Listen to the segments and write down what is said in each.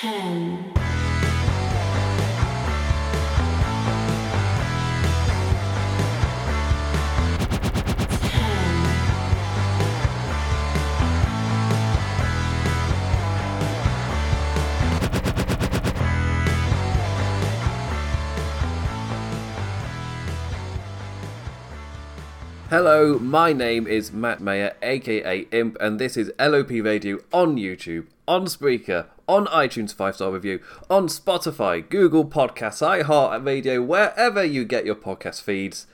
ten, Hello, my name is Matt Mayer, aka Imp, and this is LOP Radio on YouTube, on Spreaker, on iTunes 5 star review, on Spotify, Google Podcasts, iHeartRadio, wherever you get your podcast feeds,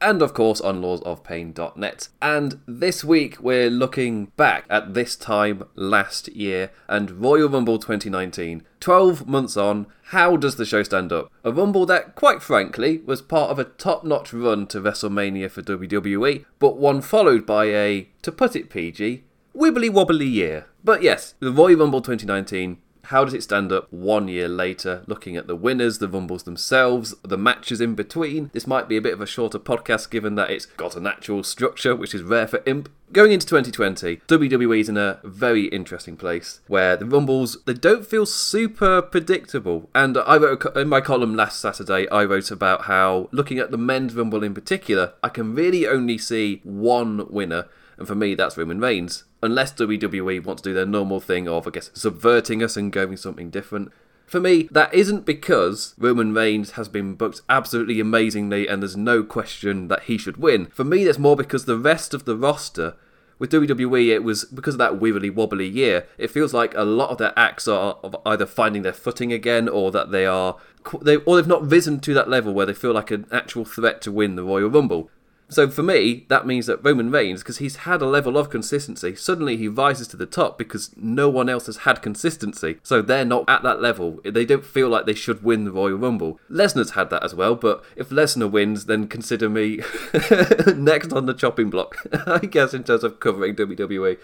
and of course on lawsofpain.net. And this week we're looking back at this time last year and Royal Rumble 2019. 12 months on, how does the show stand up? A Rumble that, quite frankly, was part of a top notch run to WrestleMania for WWE, but one followed by a, to put it PG, wibbly wobbly year. But yes, the Royal Rumble 2019 how does it stand up one year later? Looking at the winners, the Rumbles themselves, the matches in between. This might be a bit of a shorter podcast given that it's got a natural structure, which is rare for Imp. Going into 2020, WWE is in a very interesting place where the Rumbles they don't feel super predictable. And I wrote in my column last Saturday, I wrote about how looking at the men's Rumble in particular, I can really only see one winner. And for me, that's Roman Reigns. Unless WWE wants to do their normal thing of, I guess, subverting us and going something different. For me, that isn't because Roman Reigns has been booked absolutely amazingly and there's no question that he should win. For me, that's more because the rest of the roster with WWE, it was because of that wibbly wobbly year. It feels like a lot of their acts are either finding their footing again, or that they are, they or they've not risen to that level where they feel like an actual threat to win the Royal Rumble. So for me, that means that Roman Reigns, because he's had a level of consistency, suddenly he rises to the top because no one else has had consistency. So they're not at that level. They don't feel like they should win the Royal Rumble. Lesnar's had that as well, but if Lesnar wins, then consider me next on the chopping block, I guess, in terms of covering WWE.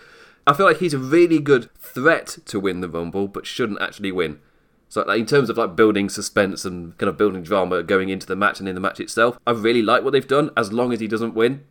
I feel like he's a really good threat to win the Rumble, but shouldn't actually win. So like, in terms of like building suspense and kind of building drama going into the match and in the match itself, I really like what they've done as long as he doesn't win.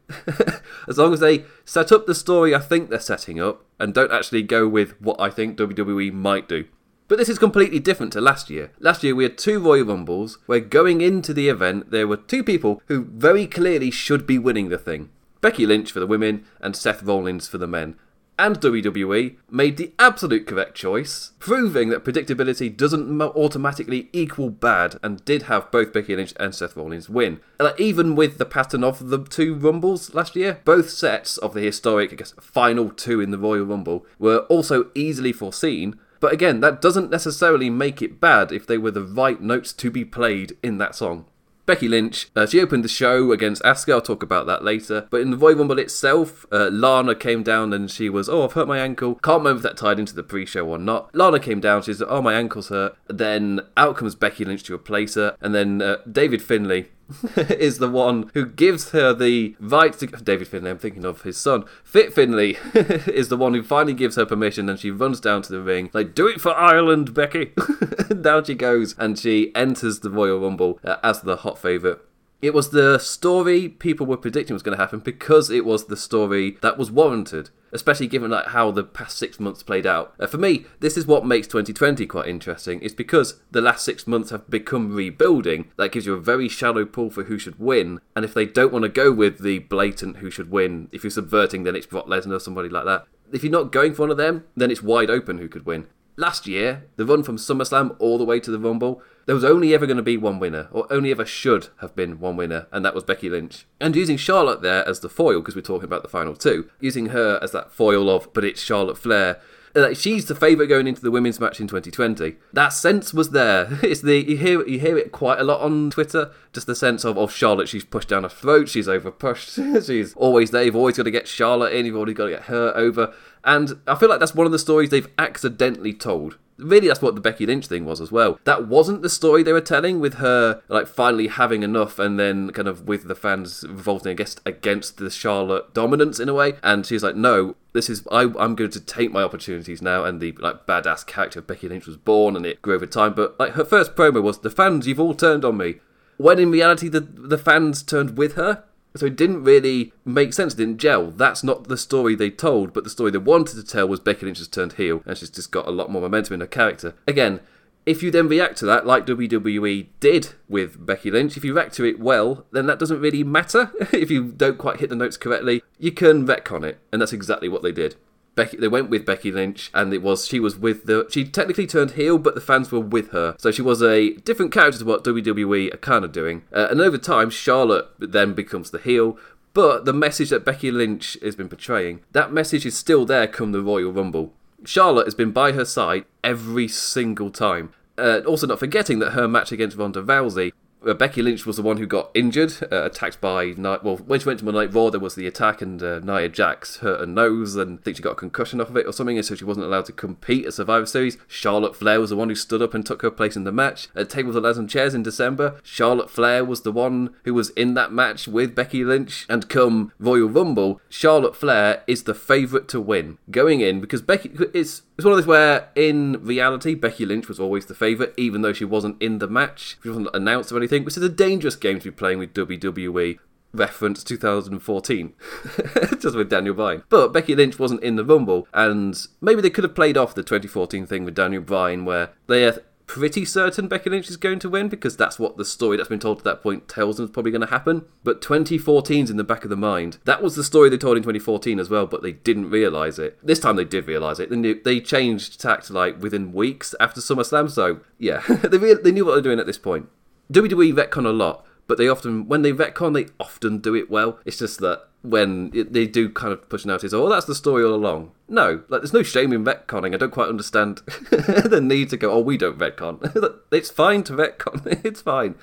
as long as they set up the story I think they're setting up and don't actually go with what I think WWE might do. But this is completely different to last year. Last year we had two Royal Rumbles where going into the event there were two people who very clearly should be winning the thing. Becky Lynch for the women and Seth Rollins for the men and WWE made the absolute correct choice, proving that predictability doesn't automatically equal bad, and did have both Becky Lynch and Seth Rollins win. Like, even with the pattern of the two Rumbles last year, both sets of the historic, I guess, final two in the Royal Rumble were also easily foreseen. But again, that doesn't necessarily make it bad if they were the right notes to be played in that song. Becky Lynch, uh, she opened the show against Asuka. I'll talk about that later. But in the Royal Rumble itself, uh, Lana came down and she was, oh, I've hurt my ankle. Can't remember if that tied into the pre-show or not. Lana came down. She's, oh, my ankle's hurt. Then out comes Becky Lynch to replace her, and then uh, David Finlay. is the one who gives her the right to David Finlay. I'm thinking of his son. Fit Finlay is the one who finally gives her permission, and she runs down to the ring like, "Do it for Ireland, Becky." down she goes, and she enters the Royal Rumble uh, as the hot favorite. It was the story people were predicting was going to happen because it was the story that was warranted, especially given like how the past six months played out. Uh, for me, this is what makes 2020 quite interesting. It's because the last six months have become rebuilding. That gives you a very shallow pool for who should win, and if they don't want to go with the blatant who should win, if you're subverting, then it's Brock Lesnar or somebody like that. If you're not going for one of them, then it's wide open who could win last year, the run from SummerSlam all the way to the Rumble, there was only ever going to be one winner, or only ever should have been one winner, and that was Becky Lynch. And using Charlotte there as the foil, because we're talking about the final two, using her as that foil of, but it's Charlotte Flair. Like she's the favourite going into the women's match in 2020. That sense was there. It's the you hear you hear it quite a lot on Twitter. Just the sense of, of Charlotte, she's pushed down her throat, she's over pushed, she's always there. You've always got to get Charlotte in. You've always got to get her over. And I feel like that's one of the stories they've accidentally told. Really, that's what the Becky Lynch thing was as well. That wasn't the story they were telling with her, like finally having enough, and then kind of with the fans revolting against against the Charlotte dominance in a way. And she's like, no, this is I, I'm going to take my opportunities now. And the like badass character of Becky Lynch was born, and it grew over time. But like her first promo was, "The fans, you've all turned on me." When in reality, the the fans turned with her So it didn't really make sense, it didn't gel. That's not the story they told, but the story they wanted to tell was Becky Lynch has turned heel and she's just got a lot more momentum in her character. Again, if you then react to that, like WWE did with Becky Lynch, if you react to it well, then that doesn't really matter. if you don't quite hit the notes correctly, you can retcon it, and that's exactly what they did. Becky, they went with Becky Lynch, and it was she was with the. She technically turned heel, but the fans were with her, so she was a different character to what WWE are kind of doing. Uh, and over time, Charlotte then becomes the heel. But the message that Becky Lynch has been portraying, that message is still there come the Royal Rumble. Charlotte has been by her side every single time. Uh, also, not forgetting that her match against Ronda Rousey uh, Becky Lynch was the one who got injured, uh, attacked by Night. Well, when she went to Monday Night Raw, there was the attack, and uh, Nia Jax hurt her nose, and I think she got a concussion off of it or something, and so she wasn't allowed to compete at Survivor Series. Charlotte Flair was the one who stood up and took her place in the match. At Tables of Ladders and Chairs in December, Charlotte Flair was the one who was in that match with Becky Lynch, and come Royal Rumble, Charlotte Flair is the favourite to win going in because Becky is it's one of those where, in reality, Becky Lynch was always the favourite, even though she wasn't in the match. She wasn't announced or anything, which is a dangerous game to be playing with WWE. Reference 2014, just with Daniel Bryan. But Becky Lynch wasn't in the Rumble, and maybe they could have played off the 2014 thing with Daniel Bryan, where they are pretty certain Becky Lynch is going to win because that's what the story that's been told to that point tells them is probably going to happen. But 2014's in the back of the mind. That was the story they told in 2014 as well, but they didn't realise it. This time they did realise it. They, they changed tact like within weeks after SummerSlam, so yeah, they, re- they knew what they're doing at this point. WWE retcon a lot, but they often, when they retcon, they often do it well. It's just that when they do kind of push notice, oh, that's the story all along. No, like there's no shame in retconning. I don't quite understand the need to go, oh, we don't retcon. it's fine to retcon. it's fine.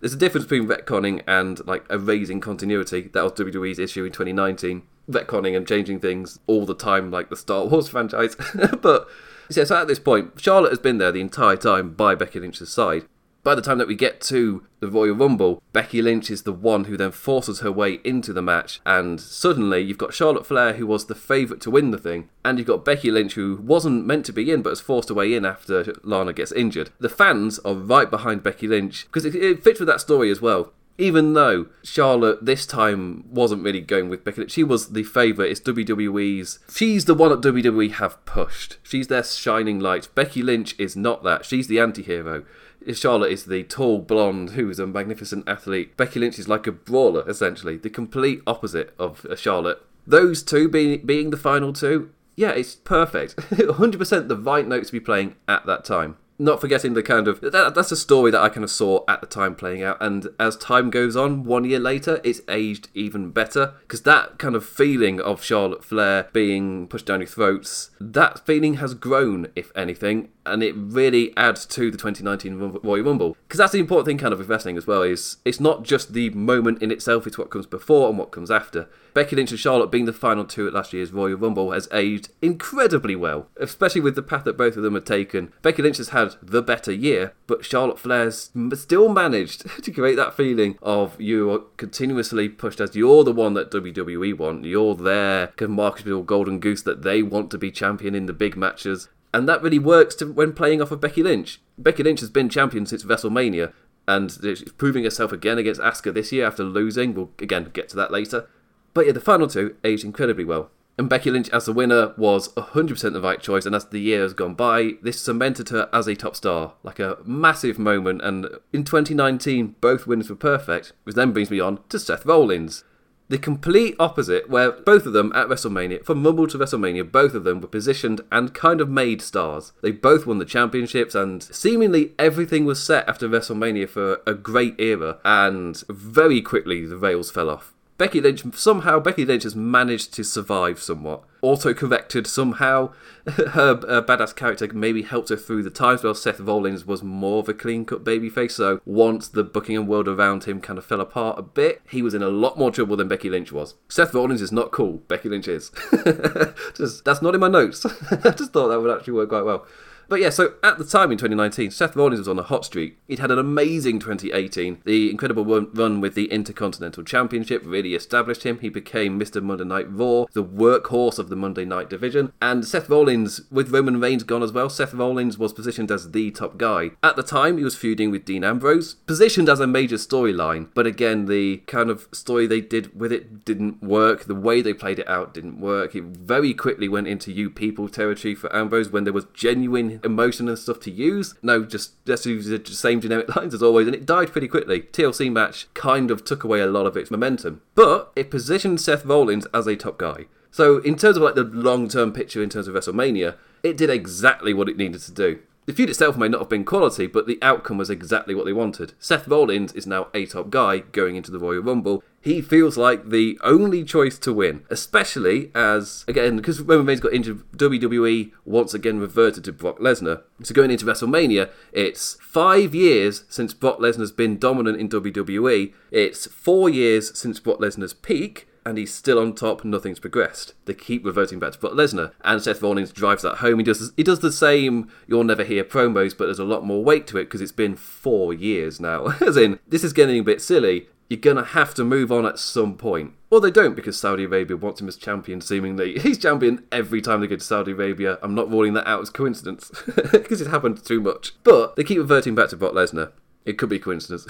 There's a difference between retconning and like erasing continuity. That was WWE's issue in 2019. Retconning and changing things all the time, like the Star Wars franchise. but yeah, so at this point, Charlotte has been there the entire time by Becky Lynch's side by the time that we get to the Royal Rumble, Becky Lynch is the one who then forces her way into the match, and suddenly you've got Charlotte Flair, who was the favourite to win the thing, and you've got Becky Lynch, who wasn't meant to be in but is forced her way in after Lana gets injured. The fans are right behind Becky Lynch because it, it fits with that story as well even though Charlotte this time wasn't really going with Becky Lynch, she was the favourite. It's WWE's. She's the one that WWE have pushed. She's their shining light. Becky Lynch is not that. She's the anti hero. Charlotte is the tall blonde who is a magnificent athlete. Becky Lynch is like a brawler, essentially, the complete opposite of uh, Charlotte. Those two being being the final two, yeah, it's perfect. 100% the right notes to be playing at that time not forgetting the kind of that, that's a story that I kind of saw at the time playing out, and as time goes on, one year later, it's aged even better because that kind of feeling of Charlotte Flair being pushed down your throats, that feeling has grown, if anything, and it really adds to the 2019 Royal Rumble because that's the important thing, kind of with wrestling as well. Is it's not just the moment in itself; it's what comes before and what comes after. Becky Lynch and Charlotte being the final two at last year's Royal Rumble has aged incredibly well, especially with the path that both of them have taken. Becky Lynch has had the better year, but Charlotte Flair's still managed to create that feeling of you are continuously pushed as you're the one that WWE want. You're their marketable golden goose that they want to be champion in the big matches. And that really works to, when playing off of Becky Lynch. Becky Lynch has been champion since WrestleMania, and she's proving herself again against Asuka this year after losing. We'll again get to that later. But yeah, the final two aged incredibly well. And Becky Lynch as the winner was 100% the right choice, and as the year has gone by, this cemented her as a top star. Like a massive moment, and in 2019, both winners were perfect, which then brings me on to Seth Rollins. The complete opposite, where both of them at WrestleMania, from Rumble to WrestleMania, both of them were positioned and kind of made stars. They both won the championships, and seemingly everything was set after WrestleMania for a great era, and very quickly the rails fell off. Becky Lynch somehow Becky Lynch has managed to survive somewhat. Auto corrected somehow. Her badass character maybe helped her through the times where Seth Rollins was more of a clean cut babyface. So once the Buckingham world around him kind of fell apart a bit, he was in a lot more trouble than Becky Lynch was. Seth Rollins is not cool. Becky Lynch is. just, that's not in my notes. I just thought that would actually work quite well. But yeah, so at the time in 2019, Seth Rollins was on a hot streak. He'd had an amazing 2018. The incredible run with the Intercontinental Championship really established him. He became Mr. Monday Night Raw, the workhorse of the Monday Night division. And Seth Rollins, with Roman Reigns gone as well, Seth Rollins was positioned as the top guy. At the time, he was feuding with Dean Ambrose, positioned as a major storyline. But again, the kind of story they did with it didn't work. The way they played it out didn't work. It very quickly went into you people territory for Ambrose when there was genuine emotion and stuff to use. No, just just use the same generic lines as always, and it died pretty quickly. TLC match kind of took away a lot of its momentum, but it positioned Seth Rollins as a top guy. So in terms of like the long-term picture in terms of WrestleMania, it did exactly what it needed to do. The feud itself may not have been quality, but the outcome was exactly what they wanted. Seth Rollins is now a top guy going into the Royal Rumble. He feels like the only choice to win, especially as, again, because Roman Reigns got injured, WWE once again reverted to Brock Lesnar. So going into WrestleMania, it's five years since Brock Lesnar's been dominant in WWE, it's four years since Brock Lesnar's peak, and he's still on top. Nothing's progressed. They keep reverting back to Brock Lesnar, and Seth Rollins drives that home. He does he does the same. You'll never hear promos, but there's a lot more weight to it because it's been four years now. As in, this is getting a bit silly. You're gonna have to move on at some point. Or they don't because Saudi Arabia wants him as champion, seemingly. He's champion every time they go to Saudi Arabia. I'm not ruling that out as coincidence because it happened too much. But they keep reverting back to Brock Lesnar. It could be coincidence.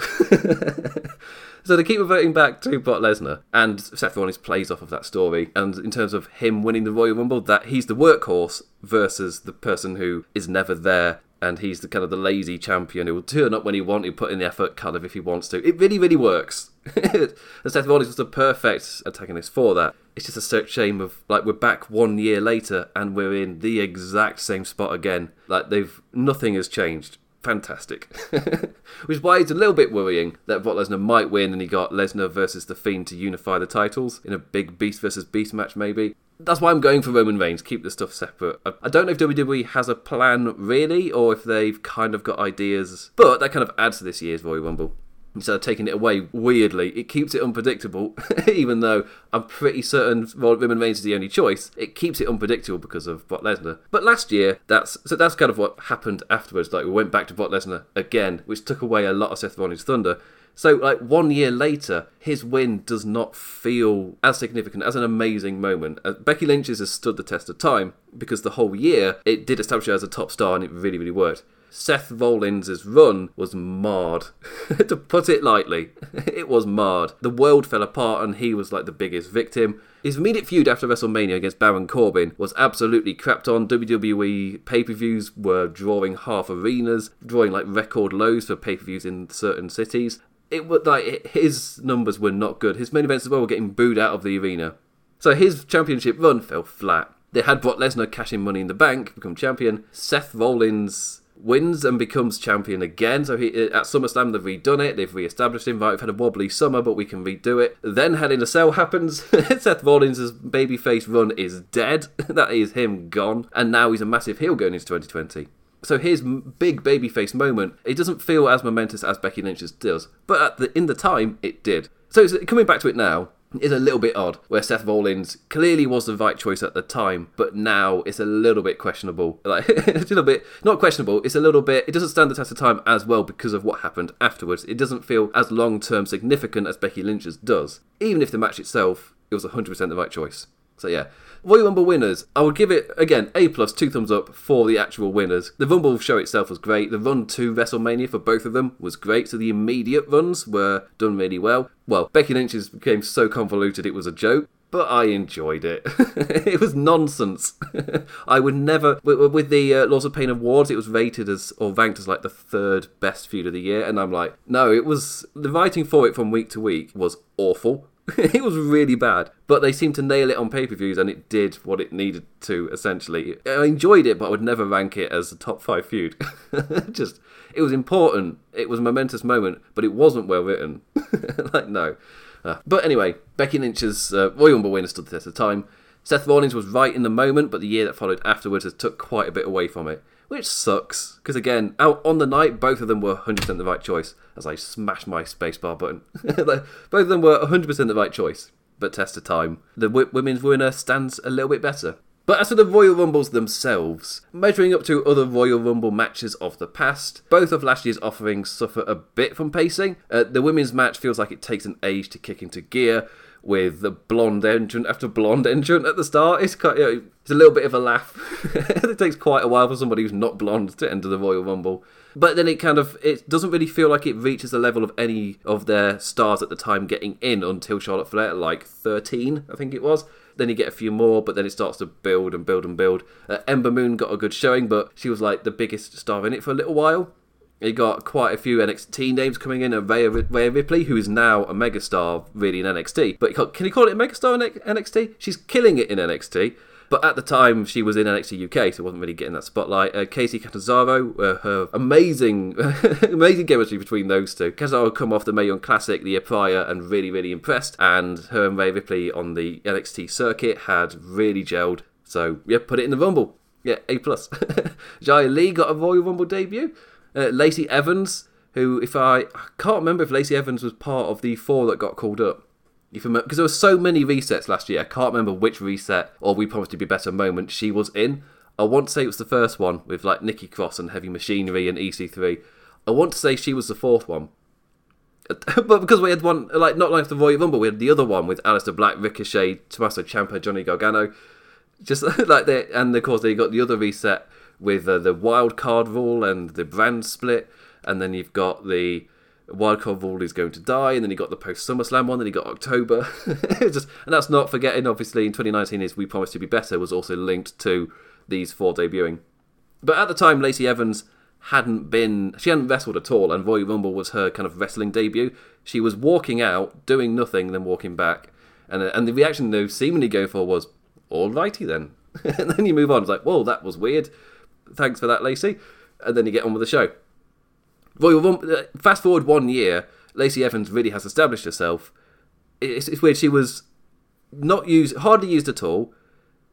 So they keep reverting back to Brock Lesnar, and Seth Rollins plays off of that story. And in terms of him winning the Royal Rumble, that he's the workhorse versus the person who is never there. And he's the kind of the lazy champion who will turn up when he wants, he'll put in the effort, kind of if he wants to. It really, really works. and Seth Rollins was the perfect antagonist for that. It's just a shame of like we're back one year later and we're in the exact same spot again. Like they've nothing has changed fantastic. Which is why it's a little bit worrying that Brock Lesnar might win and he got Lesnar versus The Fiend to unify the titles in a big Beast versus Beast match, maybe. That's why I'm going for Roman Reigns. Keep the stuff separate. I don't know if WWE has a plan really, or if they've kind of got ideas, but that kind of adds to this year's Royal Rumble instead of taking it away weirdly, it keeps it unpredictable. even though I'm pretty certain Roman Reigns is the only choice, it keeps it unpredictable because of Brock Lesnar. But last year, that's so that's kind of what happened afterwards. Like we went back to Brock Lesnar again, which took away a lot of Seth Rollins' thunder. So, like one year later, his win does not feel as significant as an amazing moment. Uh, Becky Lynch's has stood the test of time because the whole year it did establish her as a top star and it really, really worked. Seth Rollins' run was marred. to put it lightly, it was marred. The world fell apart and he was like the biggest victim. His immediate feud after WrestleMania against Baron Corbin was absolutely crapped on. WWE pay per views were drawing half arenas, drawing like record lows for pay per views in certain cities. It was like his numbers were not good. His main events as well were getting booed out of the arena. So his championship run fell flat. They had Brock Lesnar cash in money in the bank, become champion. Seth Rollins wins and becomes champion again. So he uh, at SummerSlam they've redone it, they've re-established him. Right, we've had a wobbly summer, but we can redo it. Then Hell in a Cell happens. Seth Rollins' babyface run is dead. that is him gone, and now he's a massive heel going into 2020. So his big babyface moment, it doesn't feel as momentous as Becky Lynch's does, but the, in the time it did. So coming back to it now, is a little bit odd, where Seth Rollins clearly was the right choice at the time, but now it's a little bit questionable. Like it's a little bit not questionable. It's a little bit. It doesn't stand the test of time as well because of what happened afterwards. It doesn't feel as long term significant as Becky Lynch's does, even if the match itself it was 100% the right choice. So yeah, Royal Rumble winners. I would give it again A plus, two thumbs up for the actual winners. The Rumble show itself was great. The run to WrestleMania for both of them was great. So the immediate runs were done really well. Well, Becky Lynch's became so convoluted it was a joke but I enjoyed it. it was nonsense. I would never, with, the uh, Laws of Pain Awards, it was rated as or ranked as like the third best feud of the year, and I'm like, no, it was the writing for it from week to week was awful. it was really bad, but they seemed to nail it on pay per views, and it did what it needed to. Essentially, I enjoyed it, but I would never rank it as a top five feud. Just, it was important. It was a momentous moment, but it wasn't well written. like no. Uh, but anyway, Becky Lynch's uh, Royal Rumble winner stood the test of time. Seth Rollins was right in the moment, but the year that followed afterwards has took quite a bit away from it which sucks because again, out on the night, both of them were 100% the right choice. As I smash my spacebar button, both of them were 100% the right choice. But test of time, the w- women's winner stands a little bit better. But as for the Royal Rumbles themselves, measuring up to other Royal Rumble matches of the past, both of last year's offerings suffer a bit from pacing. Uh, the women's match feels like it takes an age to kick into gear, with the blonde entrant after blonde entrant at the start. It's quite, you know, it's a little bit of a laugh. it takes quite a while for somebody who's not blonde to enter the Royal Rumble. But then it kind of it doesn't really feel like it reaches the level of any of their stars at the time getting in until Charlotte Flair, like 13, I think it was. Then you get a few more, but then it starts to build and build and build. Uh, Ember Moon got a good showing, but she was like the biggest star in it for a little while. You got quite a few NXT names coming in. and Rhea, Rhea Ripley, who is now a megastar really in NXT. But can you call it a megastar in NXT? She's killing it in NXT. But at the time, she was in NXT UK, so wasn't really getting that spotlight. Uh, Kacy Catanzaro, uh, her amazing, amazing chemistry between those two. Catanzaro come off the Mae Young Classic the year prior and really, really impressed. And her and Rhea Ripley on the NXT circuit had really gelled. So yeah, put it in the Rumble. Yeah, A plus. Xia Li got a Royal Rumble debut. Uh, Lacey Evans, who if I, I can't remember if Lacey Evans was part of the four that got called up because there were so many resets last year. I can't remember which reset or We Promised to Be Better moment she was in. I want to say it was the first one with like Nikki Cross and Heavy Machinery and EC3. I want to say she was the fourth one. but because we had one, like not like the Royal Rumble, we had the other one with Aleister Black, Ricochet, Tommaso Ciampa, Johnny Gargano. Just like that, and of course they got the other reset with uh, the wild card rule and the brand split, and then you've got the Wildcard Rule is going to die, and then he got the post SummerSlam one, then he got October. just, and that's not forgetting, obviously, in 2019 is We Promise to Be Better was also linked to these four debuting. But at the time, Lacey Evans hadn't been, she hadn't wrestled at all, and Royal Rumble was her kind of wrestling debut. She was walking out, doing nothing, then walking back. And, uh, and the reaction they seemingly going for was, alrighty then. and then you move on. It's like, whoa, that was weird. Thanks for that, Lacey. And then you get on with the show. Royal Rumble, uh, fast forward one year, Lacey Evans really has established herself. It's, it's weird. She was not used, hardly used at all,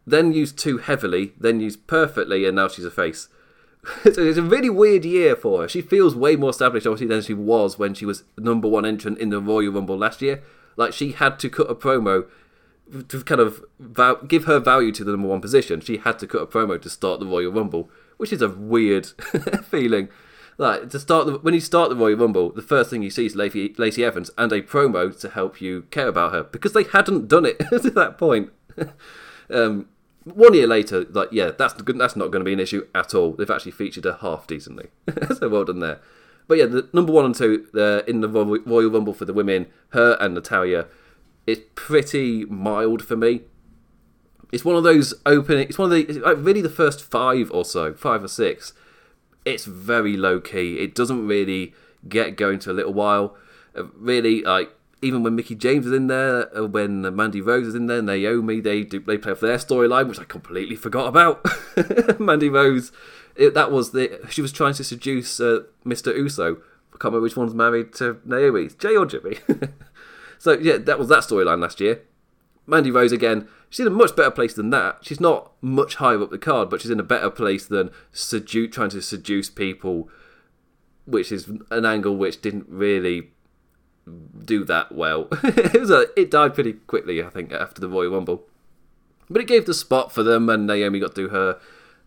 then used too heavily, then used perfectly, and now she's a face. it's a really weird year for her. She feels way more established, obviously, than she was when she was number one entrant in the Royal Rumble last year. Like she had to cut a promo to kind of give her value to the number one position. She had to cut a promo to start the Royal Rumble, which is a weird feeling. Like to start the, when you start the Royal Rumble, the first thing you see is Lacey, Lacey Evans and a promo to help you care about her because they hadn't done it to that point. um, one year later, like yeah, that's that's not going to be an issue at all. They've actually featured her half decently, so well done there. But yeah, the number one and two uh, in the Royal Rumble for the women, her and Natalya, it's pretty mild for me. It's one of those opening. It's one of the like really the first five or so, five or six it's very low key. It doesn't really get going to a little while. Uh, really, like even when Mickie James is in there, uh, when Mandy Rose is in there, Naomi, they do they play off their storyline, which I completely forgot about. Mandy Rose, it, that was the she was trying to seduce uh, Mr. Uso. I can't remember which one's married to Naomi, Jay or Jimmy. so yeah, that was that storyline last year. Mandy Rose again, she's in a much better place than that. She's not much higher up the card, but she's in a better place than seduce, trying to seduce people, which is an angle which didn't really do that well. it was a, it died pretty quickly, I think, after the Royal Rumble. But it gave the spot for them, and Naomi got to do her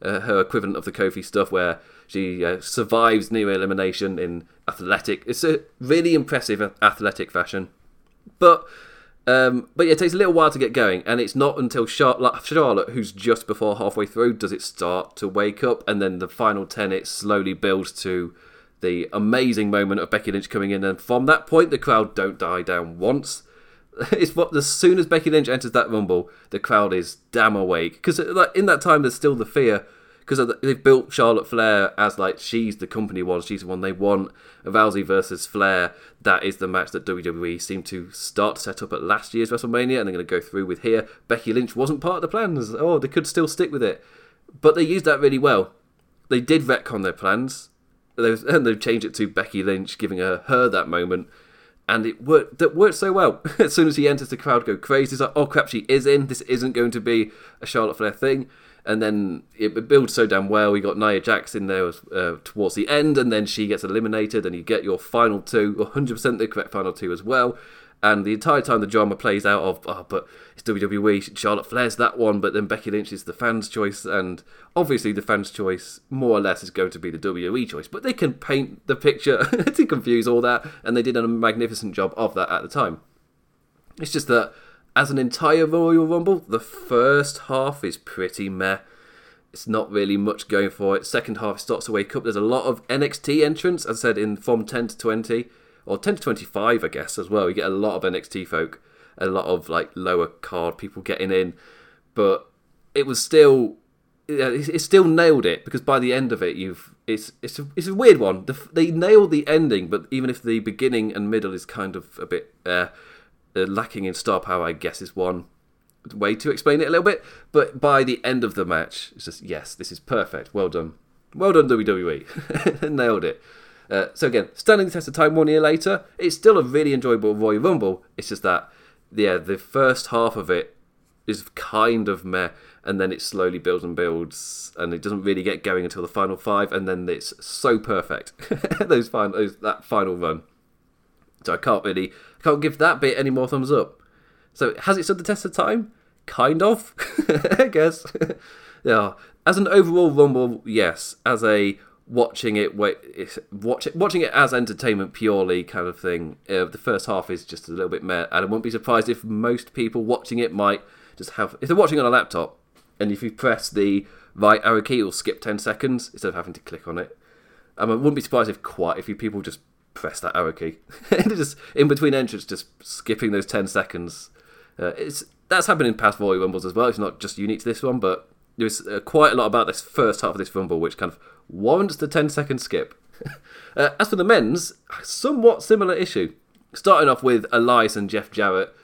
uh, her equivalent of the Kofi stuff, where she uh, survives near elimination in athletic. It's a really impressive athletic fashion, but um, but yeah, it takes a little while to get going, and it's not until Charlotte, Charlotte, who's just before halfway through, does it start to wake up, and then the final ten, it slowly builds to the amazing moment of Becky Lynch coming in, and from that point, the crowd don't die down once. It's what as soon as Becky Lynch enters that rumble, the crowd is damn awake because like, in that time, there's still the fear because they've built Charlotte Flair as like she's the company one, she's the one they want. Rousey versus Flair, that is the match that WWE seemed to start to set up at last year's WrestleMania, and they're going to go through with here. Becky Lynch wasn't part of the plans. Oh, they could still stick with it, but they used that really well. They did retcon their plans, and they've changed it to Becky Lynch, giving her her that moment and it worked that worked so well. as soon as he enters, the crowd go crazy. It's like, oh crap, she is in. This isn't going to be a Charlotte Flair thing and then it builds so damn well. We got Nia Jax in there uh, towards the end, and then she gets eliminated, and you get your final two, 100% the correct final two as well. And the entire time the drama plays out of, oh, but it's WWE, Charlotte Flair's that one, but then Becky Lynch is the fans' choice, and obviously the fans' choice more or less is going to be the WWE choice. But they can paint the picture to confuse all that, and they did a magnificent job of that at the time. It's just that as an entire Royal Rumble, the first half is pretty meh. It's not really much going for it. Second half starts to wake up. There's a lot of NXT entrants, as I said, in from 10 to 20 or 10 to 25, I guess, as well. You get a lot of NXT folk, a lot of like lower card people getting in, but it was still. It still nailed it because by the end of it, you've it's it's a, it's a weird one. The, they nailed the ending, but even if the beginning and middle is kind of a bit uh, lacking in star power, I guess is one way to explain it a little bit. But by the end of the match, it's just yes, this is perfect. Well done, well done WWE, nailed it. Uh, so again, standing the test of time one year later, it's still a really enjoyable Royal Rumble. It's just that, yeah, the first half of it is kind of meh, and then it slowly builds and builds, and it doesn't really get going until the final five, and then it's so perfect. those final, those, that final run. So I can't really, I can't give that bit any more thumbs up. So has it stood the test of time? Kind of, I guess. yeah. As an overall Rumble, yes. As a watching it, watch it, watching it as entertainment purely kind of thing. Uh, the first half is just a little bit meh, and I wouldn't be surprised if most people watching it might just have if they're watching on a laptop, and if you press the right arrow key, it'll skip ten seconds instead of having to click on it. Um, I wouldn't be surprised if quite a few people just press that arrow key, and just in between entrance, just skipping those ten seconds. Uh, it's that's happened in past Royal Rumbles as well. It's not just unique to this one, but there's uh, quite a lot about this first half of this Rumble which kind of warrants the 10 second skip. uh, as for the men's, somewhat similar issue. Starting off with Elias and Jeff Jarrett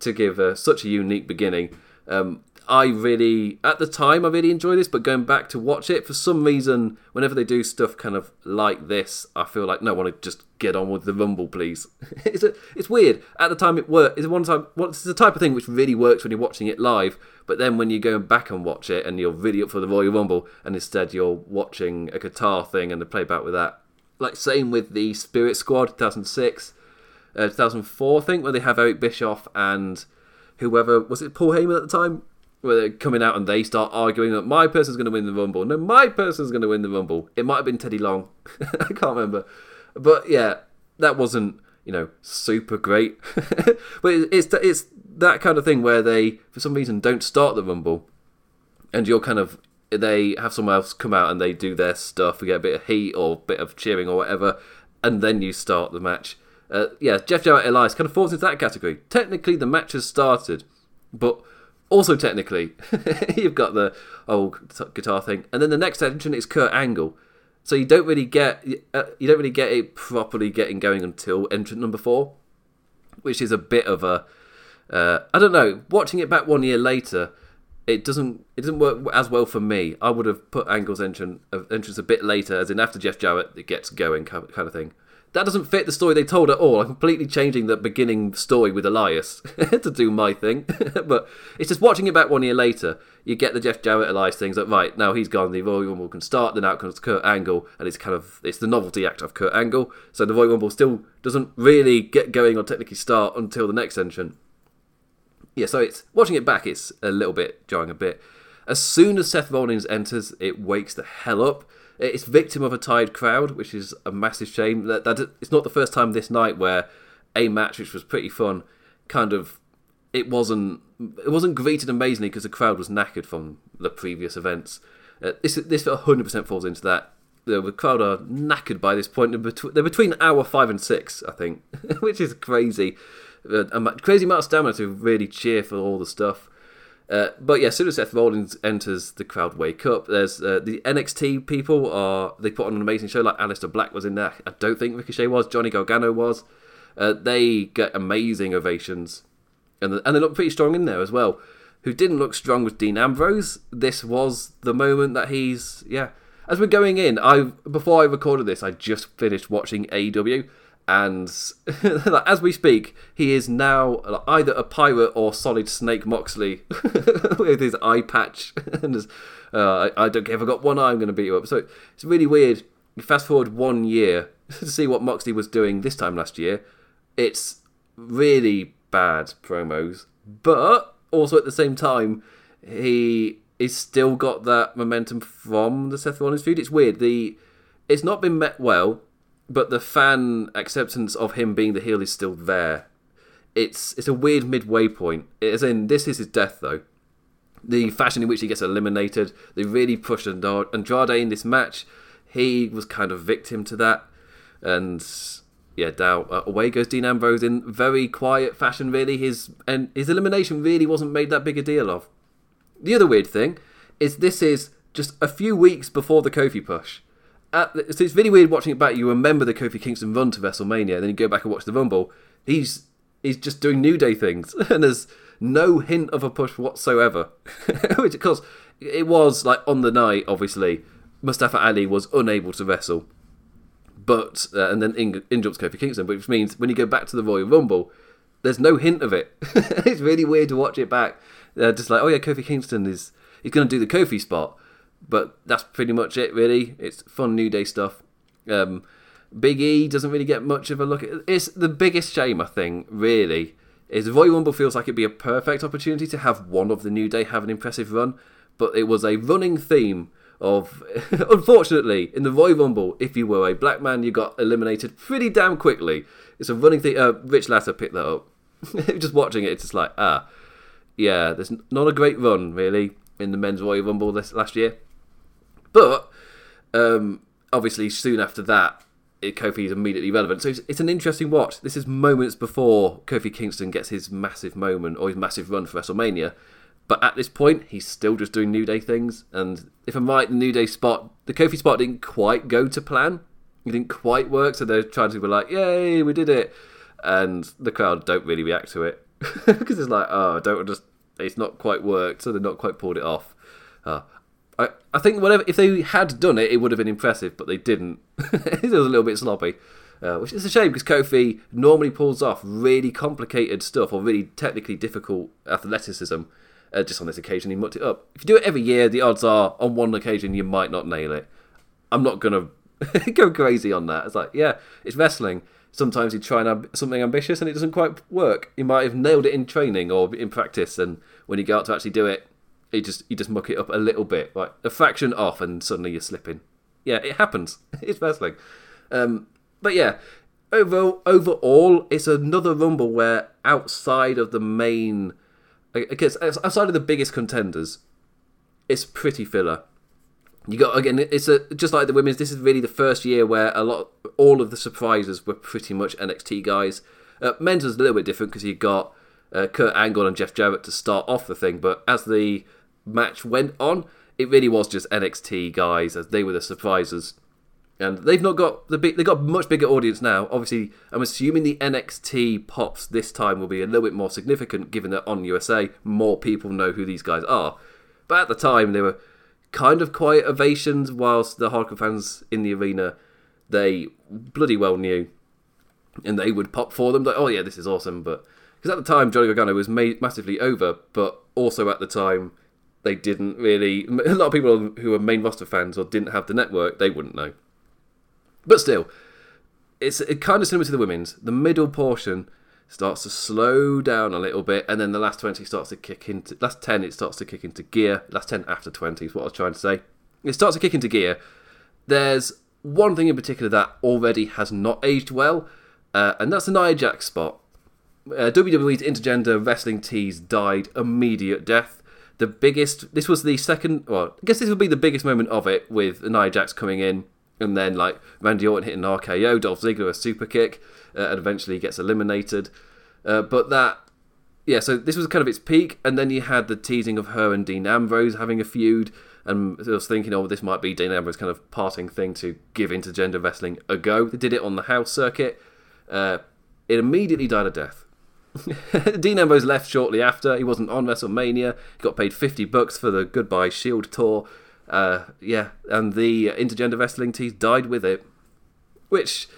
to give uh, such a unique beginning. Um, I really, at the time, I really enjoy this, but going back to watch it, for some reason, whenever they do stuff kind of like this, I feel like, no, I want to just get on with the Rumble, please. it's, a, it's weird. At the time, it worked. It's one time, well, it's the type of thing which really works when you're watching it live, but then when you go back and watch it and you're really up for the Royal Rumble, and instead you're watching a guitar thing and the playback with that. Like, same with the Spirit Squad 2006, uh, 2004, I think, where they have Eric Bischoff and whoever, was it Paul Heyman at the time? Where they're coming out and they start arguing that my person's going to win the Rumble. No, my person's going to win the Rumble. It might have been Teddy Long. I can't remember. But yeah, that wasn't, you know, super great. but it's, it's that kind of thing where they, for some reason, don't start the Rumble. And you're kind of, they have someone else come out and they do their stuff. We get a bit of heat or a bit of cheering or whatever. And then you start the match. Uh, yeah, Jeff Jarrett Elias kind of falls into that category. Technically, the match has started, but also, technically, you've got the old guitar thing, and then the next entrant is Kurt Angle. So you don't really get uh, you don't really get it properly getting going until entrant number four, which is a bit of a uh, I don't know. Watching it back one year later, it doesn't it doesn't work as well for me. I would have put Angle's entrance uh, entrance a bit later, as in after Jeff Jarrett, it gets going kind of thing that doesn't fit the story they told at all. I'm completely changing the beginning story with Elias to do my thing. but it's just watching it back one year later, you get the Jeff Jarrett Elias things like, right, now he's gone, the Royal Rumble can start, then out comes Kurt Angle, and it's kind of, it's the novelty act of Kurt Angle. So the Royal Rumble still doesn't really get going or technically start until the next entrant. Yeah, so it's, watching it back, it's a little bit jarring a bit. As soon as Seth Rollins enters, it wakes the hell up it's victim of a tired crowd, which is a massive shame. That, that it's not the first time this night where a match which was pretty fun, kind of it wasn't it wasn't greeted amazingly because the crowd was knackered from the previous events. Uh, this this 100% falls into that. The crowd are knackered by this point. They're between, they're between hour five and six, I think, which is crazy. Uh, crazy amount of stamina to really cheer for all the stuff. Uh, but yeah, as soon as Seth Rollins enters, the crowd wake up. There's uh, the NXT people are they put on an amazing show. Like Aleister Black was in there. I don't think Ricochet was. Johnny Gargano was. Uh, they get amazing ovations, and the, and they look pretty strong in there as well. Who didn't look strong was Dean Ambrose. This was the moment that he's yeah. As we're going in, I before I recorded this, I just finished watching AEW and as we speak, he is now either a pirate or solid Snake Moxley with his eye patch. and his, uh, I, I, don't care if I got one eye, I'm going to beat you up. So it's really weird. Fast forward one year to see what Moxley was doing this time last year. It's really bad promos, but also at the same time, he is still got that momentum from the Seth Rollins feud. It's weird. The it's not been met well, but the fan acceptance of him being the heel is still there. It's it's a weird midway point. As in, this is his death though. The fashion in which he gets eliminated, they really pushed Andrade in this match. He was kind of victim to that, and yeah, down uh, away goes Dean Ambrose in very quiet fashion. Really, his and his elimination really wasn't made that big a deal of. The other weird thing is this is just a few weeks before the Kofi push. The, so it's really weird watching it back. You remember the Kofi Kingston run to WrestleMania, then you go back and watch the Rumble. He's he's just doing New Day things, and there's no hint of a push whatsoever. Which, of course, it was like on the night. Obviously, Mustafa Ali was unable to wrestle, but uh, and then in, in jumps Kofi Kingston, which means when you go back to the Royal Rumble, there's no hint of it. it's really weird to watch it back they're just like, oh yeah, Kofi Kingston is he's going to do the Kofi spot, but that's pretty much it. Really, it's fun New Day stuff. Um, Big E doesn't really get much of a look. It's the biggest shame I think. Really, is Royal Rumble feels like it'd be a perfect opportunity to have one of the New Day have an impressive run, but it was a running theme of unfortunately in the Royal Rumble, if you were a black man, you got eliminated pretty damn quickly. It's a running theme. Uh, Rich Latter picked that up. just watching it, it's just like ah, yeah, there's not a great run really in the men's Royal Rumble this last year, but um, obviously soon after that, it, Kofi is immediately relevant. So it's, it's, an interesting watch. This is moments before Kofi Kingston gets his massive moment or his massive run for WrestleMania. But at this point, he's still just doing New Day things. And if I'm right, the New Day spot, the Kofi spot didn't quite go to plan. It didn't quite work. So they're trying to be like, yay, we did it. And the crowd don't really react to it. Because it's like, oh, I don't just it's not quite worked, so they're not quite pulled it off. Uh, I I think whatever if they had done it, it would have been impressive, but they didn't. it was a little bit sloppy, uh, which is a shame because Kofi normally pulls off really complicated stuff or really technically difficult athleticism. Uh, just on this occasion, he mucked it up. If you do it every year, the odds are on one occasion you might not nail it. I'm not gonna go crazy on that. It's like, yeah, it's wrestling sometimes you try something ambitious and it doesn't quite work. You might have nailed it in training or in practice, and when you go out to actually do it, you just you just muck it up a little bit, like a fraction off, and suddenly you're slipping. Yeah, it happens. it's wrestling. Um, but yeah, overall, overall, it's another rumble where outside of the main, I guess outside of the biggest contenders, it's pretty filler. You got again. It's a just like the women's. This is really the first year where a lot, all of the surprises were pretty much NXT guys. Uh, men's was a little bit different because you got uh, Kurt Angle and Jeff Jarrett to start off the thing, but as the match went on, it really was just NXT guys as they were the surprises. And they've not got the big. They got a much bigger audience now. Obviously, I'm assuming the NXT pops this time will be a little bit more significant, given that on USA more people know who these guys are. But at the time, they were kind of quiet ovations, whilst the hardcore fans in the arena they bloody well knew, and they would pop for them like, "Oh yeah, this is awesome." But because at the time Johnny Gargano was ma- massively over, but also at the time they didn't really. A lot of people who were main roster fans or didn't have the network, they wouldn't know. But still, it's it kind of similar to the women's. The middle portion starts to slow down a little bit, and then the last 20 starts to kick into last 10 it starts to kick into gear. Last 10 after 20 is what I was trying to say. It starts to kick into gear. There's one thing in particular that already has not aged well, uh, and that's the Nia Jax spot. Uh, WWE's intergender wrestling tease died immediate death. The biggest, this was the second, well, I guess this would be the biggest moment of it with Nia Jax coming in and then like Randy Orton hitting an RKO, Dolph Ziggler a super kick, uh, and eventually gets eliminated. Uh, but that, yeah, so this was kind of its peak, and then you had the teasing of her and Dean Ambrose having a feud, and I was thinking, oh, this might be Dean Ambrose kind of parting thing to give intergender wrestling a go. They did it on the house circuit. Uh, it immediately died a death. Dean Ambrose left shortly after. He wasn't on WrestleMania. He got paid 50 bucks for the Goodbye Shield tour. Uh, yeah, and the intergender wrestling tease died with it, which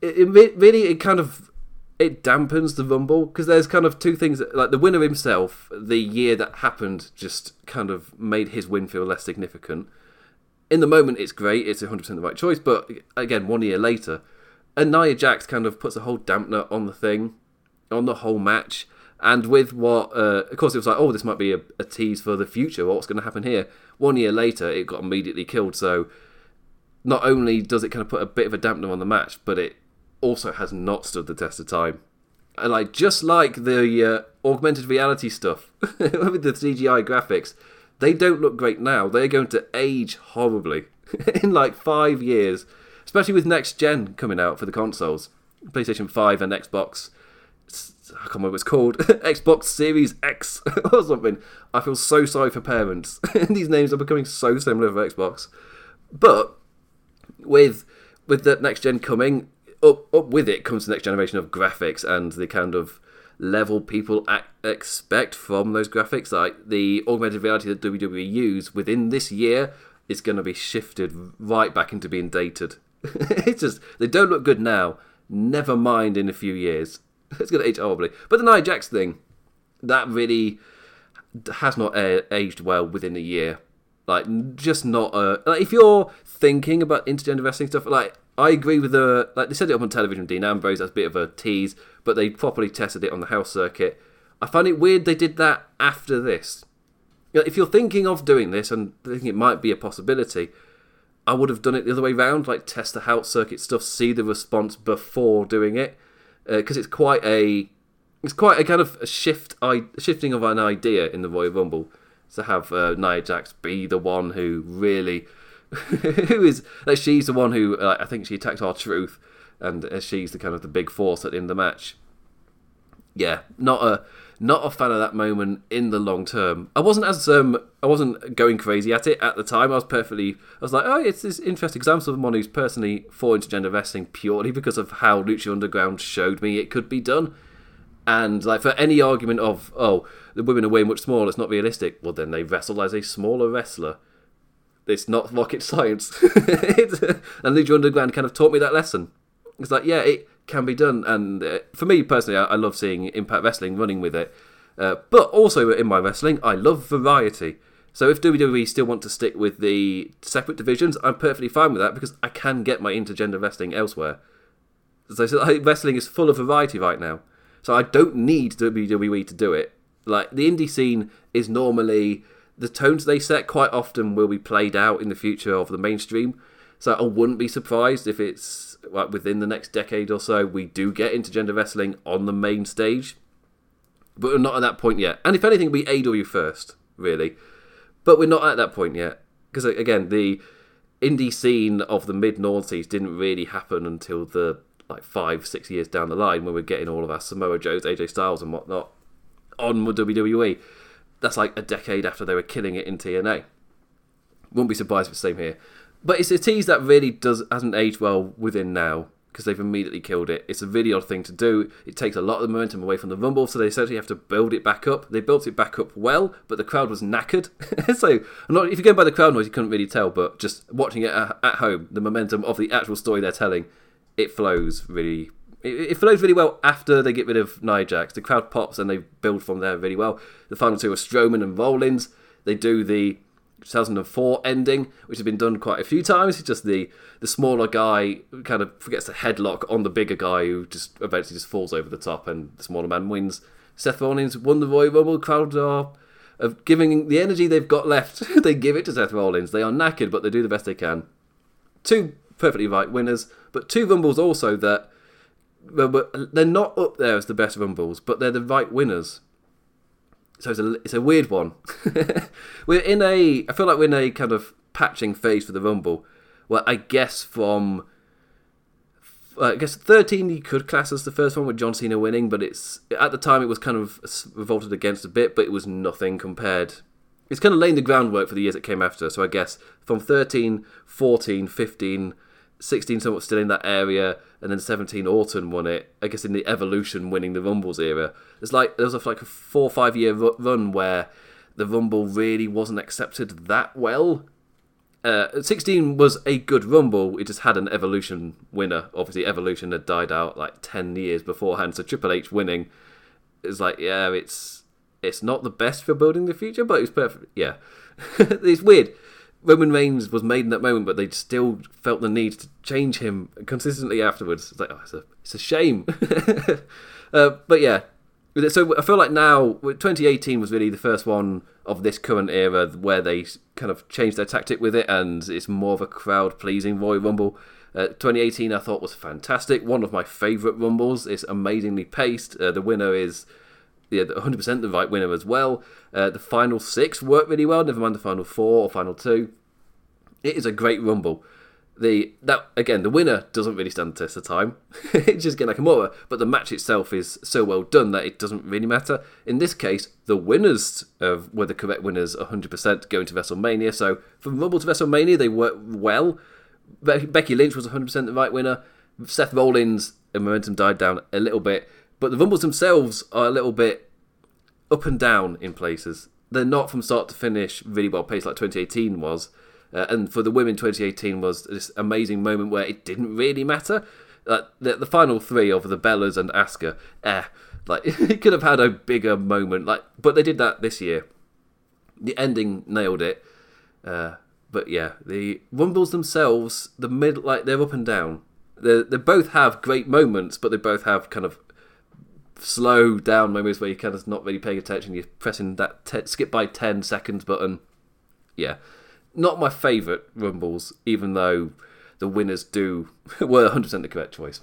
it, it really it kind of it dampens the rumble because there's kind of two things that, like the winner himself the year that happened just kind of made his win feel less significant in the moment it's great it's 100% the right choice but again one year later and Nia Jax kind of puts a whole dampener on the thing on the whole match. And with what, uh, of course, it was like, oh, this might be a, a tease for the future. What's going to happen here? One year later, it got immediately killed. So not only does it kind of put a bit of a dampener on the match, but it also has not stood the test of time. And like just like the uh, augmented reality stuff with the CGI graphics, they don't look great now. They're going to age horribly in like five years, especially with next gen coming out for the consoles, PlayStation Five and Xbox. I can't remember what it's called, Xbox Series X or something. I feel so sorry for parents. These names are becoming so similar for Xbox. But with with the next gen coming, up up with it comes the next generation of graphics and the kind of level people expect from those graphics. Like the augmented reality that WWE use within this year is going to be shifted right back into being dated. it's just they don't look good now. Never mind in a few years. It's going to age horribly. But the Nia Jax thing, that really has not aged well within a year. Like, just not a. Like, if you're thinking about intergender wrestling stuff, like, I agree with the. Like, they set it up on television Dean Ambrose, that's a bit of a tease, but they properly tested it on the house circuit. I find it weird they did that after this. You know, if you're thinking of doing this and thinking it might be a possibility, I would have done it the other way around, like test the house circuit stuff, see the response before doing it, because uh, it's quite a it's quite a kind of a shift, I, shifting of an idea in the Royal Rumble to have uh, Nia Jax be the one who really, who is like she's the one who uh, I think she attacked R-Truth and uh, she's the kind of the big force at the end of the match. Yeah, not a not a fan of that moment in the long term. I wasn't as um I wasn't going crazy at it at the time. I was perfectly I was like, oh, it's, this interesting because I'm someone who's personally for intergender wrestling purely because of how Lucha Underground showed me it could be done. And like for any argument of oh the women are way much smaller, it's not realistic. Well, then they wrestle as a smaller wrestler. It's not rocket science. and Lucha Underground kind of taught me that lesson. It's like yeah, it can be done. And uh, for me personally, I, I, love seeing Impact Wrestling running with it. Uh, but also in my wrestling, I love variety. So if WWE still want to stick with the separate divisions, I'm perfectly fine with that because I can get my intergender wrestling elsewhere. So, so wrestling is full of variety right now. So I don't need WWE to do it. Like the indie scene is normally the tones they set quite often will be played out in the future of the mainstream. So I wouldn't be surprised if it's like within the next decade or so we do get intergender wrestling on the main stage. But we're not at that point yet. And if anything, we AEW first, really. But we're not at that point yet. Because again, the indie scene of the mid noughties didn't really happen until the like five, six years down the line when we're getting all of our Samoa Joes, AJ Styles, and whatnot on WWE. That's like a decade after they were killing it in TNA. Wouldn't be surprised if it's the same here. But it's a tease that really does hasn't aged well within now because they've immediately killed it. It's a really odd thing to do. It takes a lot of the momentum away from the Rumble, so they essentially have to build it back up. They built it back up well, but the crowd was knackered. so, not, if you go by the crowd noise, you couldn't really tell, but just watching it uh, at home, the momentum of the actual story they're telling, it flows really. It, it flows really well after they get rid of Nia. The crowd pops and they build from there really well. The final two are Strowman and Rollins. They do the 2004 ending, which has been done quite a few times. It's just the the smaller guy kind of forgets to headlock on the bigger guy who just eventually just falls over the top, and the smaller man wins. Seth Rollins won the Royal Rumble. Crowd are of giving the energy they've got left. they give it to Seth Rollins. They are knackered, but they do the best they can. Two perfectly right winners, but two Rumbles also that they're not up there as the best Rumbles, but they're the right winners so it's a it's a weird one. we're in a I feel like we're in a kind of patching phase for the Rumble, where I guess from uh, I guess 13 you could class as the first one with John Cena winning, but it's at the time it was kind of revolted against a bit, but it was nothing compared. It's kind of laying the groundwork for the years that came after. So I guess from 13, 14, 15, 16 somewhat still in that area, and then 17 Orton won it. I guess in the Evolution winning the Rumbles era. It's like there was a, like a four or five year run where the Rumble really wasn't accepted that well. Uh, 16 was a good Rumble. It just had an Evolution winner. Obviously, Evolution had died out like 10 years beforehand, so Triple H winning is like, yeah, it's it's not the best for building the future, but it's perfect. Yeah, it's weird Roman Reigns was made in that moment, but they still felt the need to change him consistently afterwards. It's like, oh, it's a, it's a shame. uh, but yeah, so I feel like now 2018 was really the first one of this current era where they kind of changed their tactic with it, and it's more of a crowd pleasing Royal Rumble. Uh, 2018 I thought was fantastic, one of my favourite Rumbles. It's amazingly paced. Uh, the winner is yeah, 100% the right winner as well. Uh, the final six worked really well, never mind the final four or final two. It is a great Rumble. The that again the winner doesn't really stand the test of time. It's just Gen Nakamura but the match itself is so well done that it doesn't really matter. In this case the winners of, were the correct winners 100% going to WrestleMania. So from Rumble to WrestleMania they worked well. Be- Becky Lynch was 100% the right winner. Seth Rollins and momentum died down a little bit but the Rumbles themselves are a little bit up and down in places they're not from start to finish really well paced like 2018 was uh, and for the women, 2018 was this amazing moment where it didn't really matter. Uh, the, the final three of the Bellas and Asuka, eh, like it could have had a bigger moment. Like, but they did that this year. The ending nailed it. Uh, but yeah, the Rumbles themselves, the mid, like they're up and down. They they both have great moments, but they both have kind of slow down moments where you're kind of not really paying attention. You're pressing that te- skip by ten seconds button. Yeah, not my favourite Rumbles, even though the winners do were 100% the correct choice.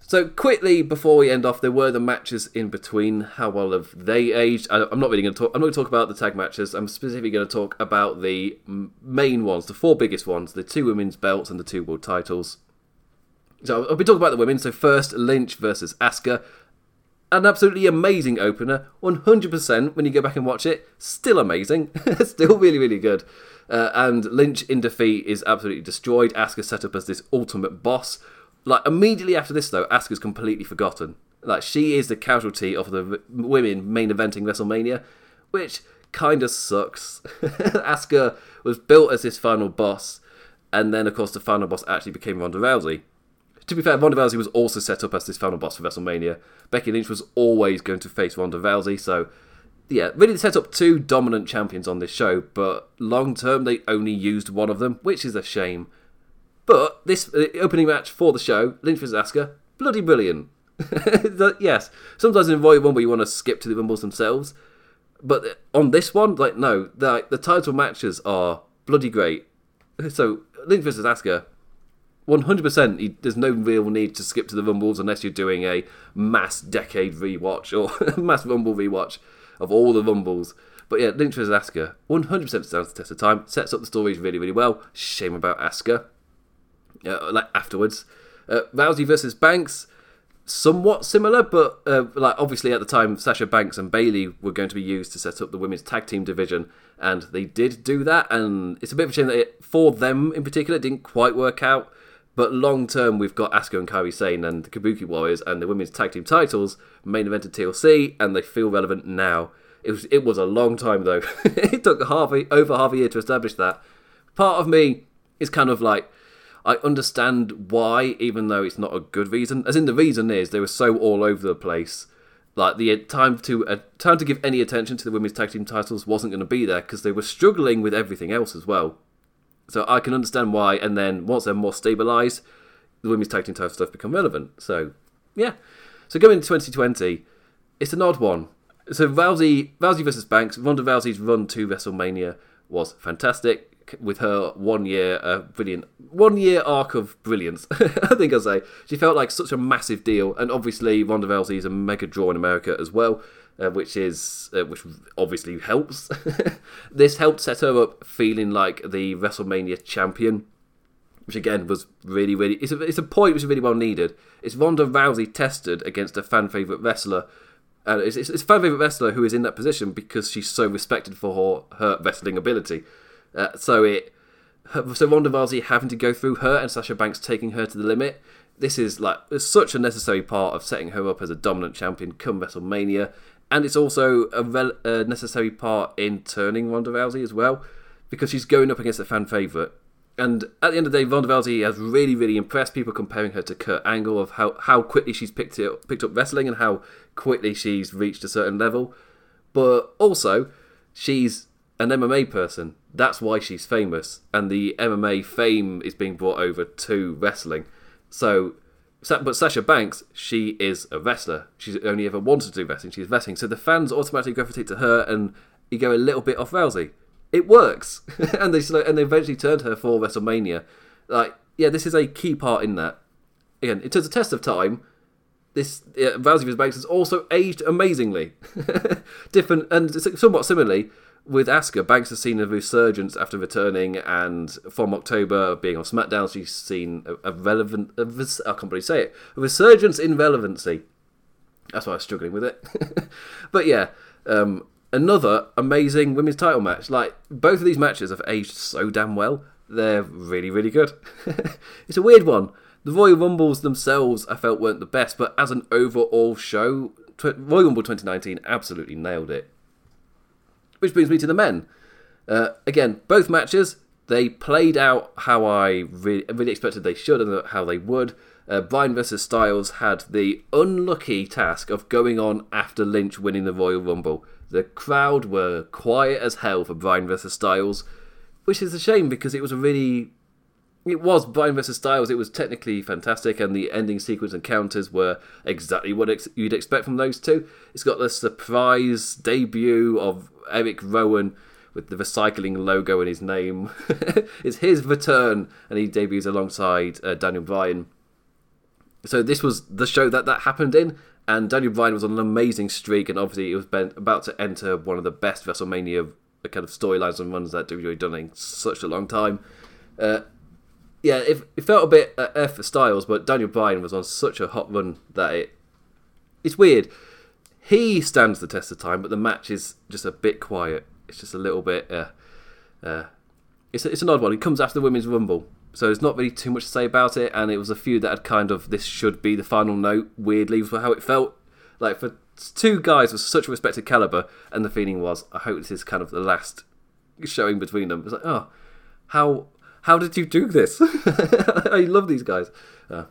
So quickly before we end off, there were the matches in between. How well have they aged? I, am not really going to talk. I'm not going to talk about the tag matches. I'm specifically going to talk about the main ones, the four biggest ones, the two women's belts and the two world titles. So I'll be talking about the women. So first, Lynch versus Asuka. An absolutely amazing opener. 100% when you go back and watch it. Still amazing. Still really, really good. Uh, and Lynch in defeat is absolutely destroyed. Asuka set up as this ultimate boss. Like immediately after this, though, Asuka's completely forgotten. Like she is the casualty of the women main eventing WrestleMania, which kind of sucks. Asuka was built as this final boss, and then of course the final boss actually became Ronda Rousey. To be fair, Ronda Rousey was also set up as this final boss for WrestleMania. Becky Lynch was always going to face Ronda Rousey, so yeah, really set up two dominant champions on this show, but long term they only used one of them, which is a shame. But this uh, opening match for the show, Lynch vs Asuka, bloody brilliant. yes, sometimes in Royal Rumble you want to skip to the Rumbles themselves, but on this one, like no, the the title matches are bloody great. So Lynch vs Asuka, one hundred percent. There's no real need to skip to the Rumbles unless you're doing a mass decade rewatch or mass Rumble rewatch of all the Rumbles. But yeah, Lynch vs Asuka, 100% stands the test of time. Sets up the stories really, really well. Shame about Asuka. Uh, like afterwards, uh, Rousey versus Banks, somewhat similar, but uh, like obviously at the time, Sasha Banks and Bayley were going to be used to set up the women's tag team division, and they did do that. And it's a bit of a shame that it, for them in particular, didn't quite work out. But long term, we've got Asuka and Kairi Sane and the Kabuki Warriors and the women's tag team titles main event at TLC, and they feel relevant now. It was it was a long time though. it took half a, over half a year to establish that. Part of me is kind of like I understand why, even though it's not a good reason. As in, the reason is they were so all over the place. Like the time to uh, time to give any attention to the women's tag team titles wasn't going to be there because they were struggling with everything else as well. So I can understand why. And then once they're more stabilised, the women's tag team title stuff become relevant. So yeah. So going into 2020, it's an odd one. So Rousey, Rousey versus Banks. Ronda Rousey's run to WrestleMania was fantastic. With her one year, uh, brilliant one year arc of brilliance, I think I'll say she felt like such a massive deal, and obviously Ronda Rousey is a mega draw in America as well uh, which is uh, which obviously helps. this helped set her up feeling like the WrestleMania champion, which again was really really it's a it's a point which is really well needed. It's Ronda Rousey tested against a fan favorite wrestler. And it's, it's, it's a fan favorite wrestler who is in that position because she's so respected for her, her wrestling ability. Uh, so it, so Ronda Rousey having to go through her and Sasha Banks taking her to the limit. This is like such a necessary part of setting her up as a dominant champion come WrestleMania and it's also a, a necessary part in turning Ronda Rousey as well, because she's going up against a fan favourite. And at the end of the day, Ronda Rousey has really, really impressed people comparing her to Kurt Angle of how, how quickly she's picked it picked up wrestling and how quickly she's reached a certain level. But also, she's an MMA person. That's why she's famous, and the MMA fame is being brought over to wrestling. So, but Sasha Banks, she is a wrestler. She's only ever wanted to do wrestling. She's wrestling, so the fans automatically gravitate to her, and you go a little bit off Rousey. It works, and they and they eventually turned her for WrestleMania. Like, yeah, this is a key part in that. Again, it a test of time. This uh, Rousey vs Banks has also aged amazingly, different and somewhat similarly with Asuka, Banks has seen a resurgence after returning, and from October being on SmackDown, she's seen a, a relevant. I can't really say it. A resurgence in relevancy. That's why I was struggling with it. but yeah, um, another amazing women's title match. Like both of these matches have aged so damn well. They're really, really good. it's a weird one. The Royal Rumbles themselves, I felt weren't the best, but as an overall show, Royal Rumble 2019 absolutely nailed it. Which brings me to the men. Uh, again, both matches they played out how I really, really expected they should and how they would. Uh, Bryan versus Styles had the unlucky task of going on after Lynch winning the Royal Rumble. The crowd were quiet as hell for Bryan versus Styles, which is a shame because it was a really. It was Bryan versus Styles. It was technically fantastic, and the ending sequence and counters were exactly what ex- you'd expect from those two. It's got the surprise debut of Eric Rowan with the recycling logo in his name. it's his return, and he debuts alongside uh, Daniel Bryan. So this was the show that that happened in, and Daniel Bryan was on an amazing streak, and obviously he was about to enter one of the best WrestleMania kind of storylines and runs that WWE done in such a long time. Uh, yeah, it, it, felt a bit uh, F for Styles, but Daniel Bryan was on such a hot run that it it's weird he stands the test of time, but the match is just a bit quiet. It's just a little bit. Uh, uh, it's it's an odd one. It comes after the women's rumble, so there's not really too much to say about it. And it was a few that had kind of this should be the final note. Weirdly, for how it felt like for two guys with such a respected caliber, and the feeling was, I hope this is kind of the last showing between them. It's like, oh, how how did you do this? I love these guys. Uh,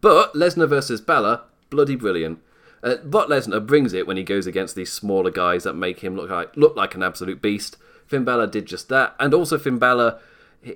but Lesnar versus Balor, bloody brilliant. Uh, Brock Lesnar brings it when he goes against these smaller guys that make him look like look like an absolute beast. Finn Balor did just that, and also Finn Balor,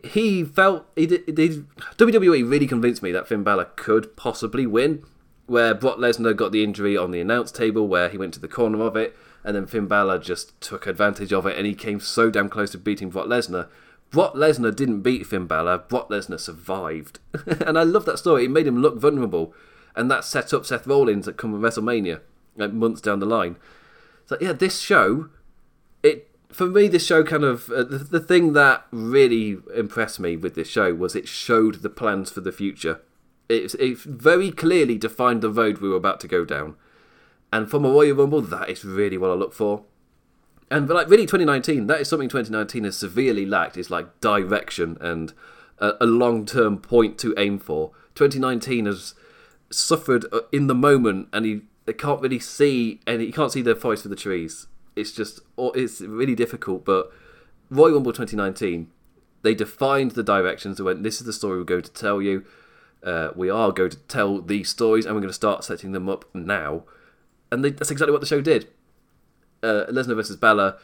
he felt he did, did WWE really convinced me that Finn Balor could possibly win. Where Brock Lesnar got the injury on the announce table, where he went to the corner of it, and then Finn Balor just took advantage of it, and he came so damn close to beating Brock Lesnar. Brock Lesnar didn't beat Finn Balor. Brock Lesnar survived, and I love that story. It made him look vulnerable and that set up Seth Rollins at come WrestleMania, like months down the line. So yeah, this show, it for me, this show kind of uh, the, the thing that really impressed me with this show was it showed the plans for the future. It, it very clearly defined the road we were about to go down, and from a Royal Rumble, that is really what I look for. And but like really, 2019, that is something 2019 has severely lacked. Is like direction and a, a long-term point to aim for. 2019 has suffered uh, in the moment, and he they can't really see, and he can't see the forest for the trees. It's just it's really difficult. But Royal Rumble 2019, they defined the directions. They went, "This is the story we're going to tell you. Uh, we are going to tell these stories, and we're going to start setting them up now." And they, that's exactly what the show did. Uh, Lesnar versus Balor